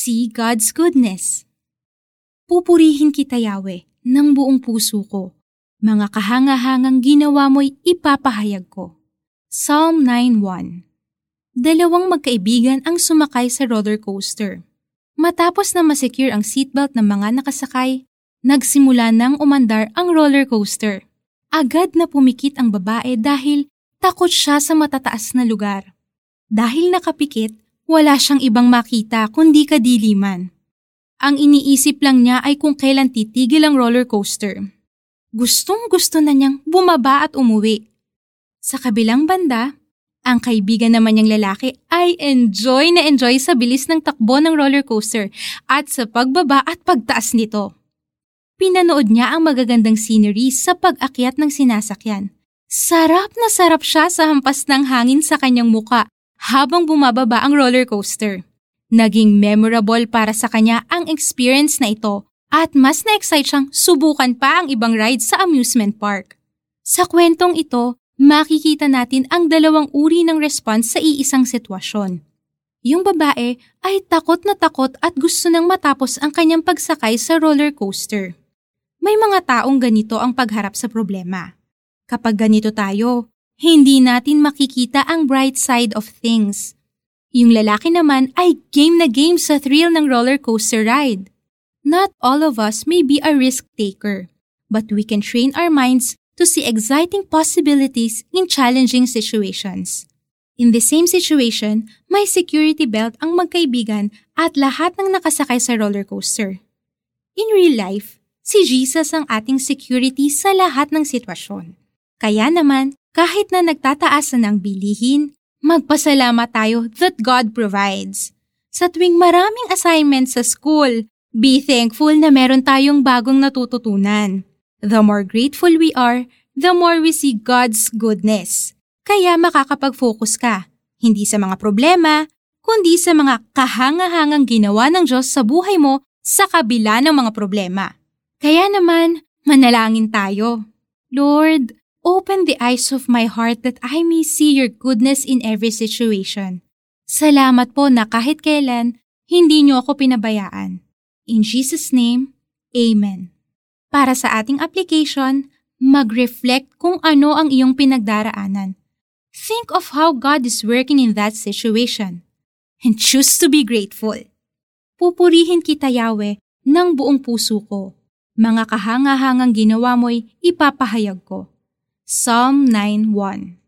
See God's goodness. Pupurihin kita, Yahweh, ng buong puso ko. Mga kahangahangang ginawa mo'y ipapahayag ko. Psalm 9.1 Dalawang magkaibigan ang sumakay sa roller coaster. Matapos na masecure ang seatbelt ng mga nakasakay, nagsimula nang umandar ang roller coaster. Agad na pumikit ang babae dahil takot siya sa matataas na lugar. Dahil nakapikit, wala siyang ibang makita kundi kadiliman. Ang iniisip lang niya ay kung kailan titigil ang roller coaster. Gustong gusto na niyang bumaba at umuwi. Sa kabilang banda, ang kaibigan naman niyang lalaki ay enjoy na enjoy sa bilis ng takbo ng roller coaster at sa pagbaba at pagtaas nito. Pinanood niya ang magagandang scenery sa pag-akyat ng sinasakyan. Sarap na sarap siya sa hampas ng hangin sa kanyang muka habang bumababa ang roller coaster. Naging memorable para sa kanya ang experience na ito at mas na-excite siyang subukan pa ang ibang rides sa amusement park. Sa kwentong ito, makikita natin ang dalawang uri ng response sa iisang sitwasyon. Yung babae ay takot na takot at gusto nang matapos ang kanyang pagsakay sa roller coaster. May mga taong ganito ang pagharap sa problema. Kapag ganito tayo, hindi natin makikita ang bright side of things. Yung lalaki naman ay game na game sa thrill ng roller coaster ride. Not all of us may be a risk taker, but we can train our minds to see exciting possibilities in challenging situations. In the same situation, may security belt ang magkaibigan at lahat ng nakasakay sa roller coaster. In real life, si Jesus ang ating security sa lahat ng sitwasyon. Kaya naman, kahit na nagtataas na ng bilihin, Magpasalamat tayo that God provides. Sa tuwing maraming assignments sa school, be thankful na meron tayong bagong natututunan. The more grateful we are, the more we see God's goodness. Kaya makakapag-focus ka, hindi sa mga problema, kundi sa mga kahangahangang ginawa ng Diyos sa buhay mo sa kabila ng mga problema. Kaya naman, manalangin tayo. Lord, Open the eyes of my heart that I may see your goodness in every situation. Salamat po na kahit kailan, hindi niyo ako pinabayaan. In Jesus' name, Amen. Para sa ating application, mag-reflect kung ano ang iyong pinagdaraanan. Think of how God is working in that situation. And choose to be grateful. Pupurihin kita, Yahweh, ng buong puso ko. Mga kahangahangang ginawa mo'y ipapahayag ko. Psalm 9.1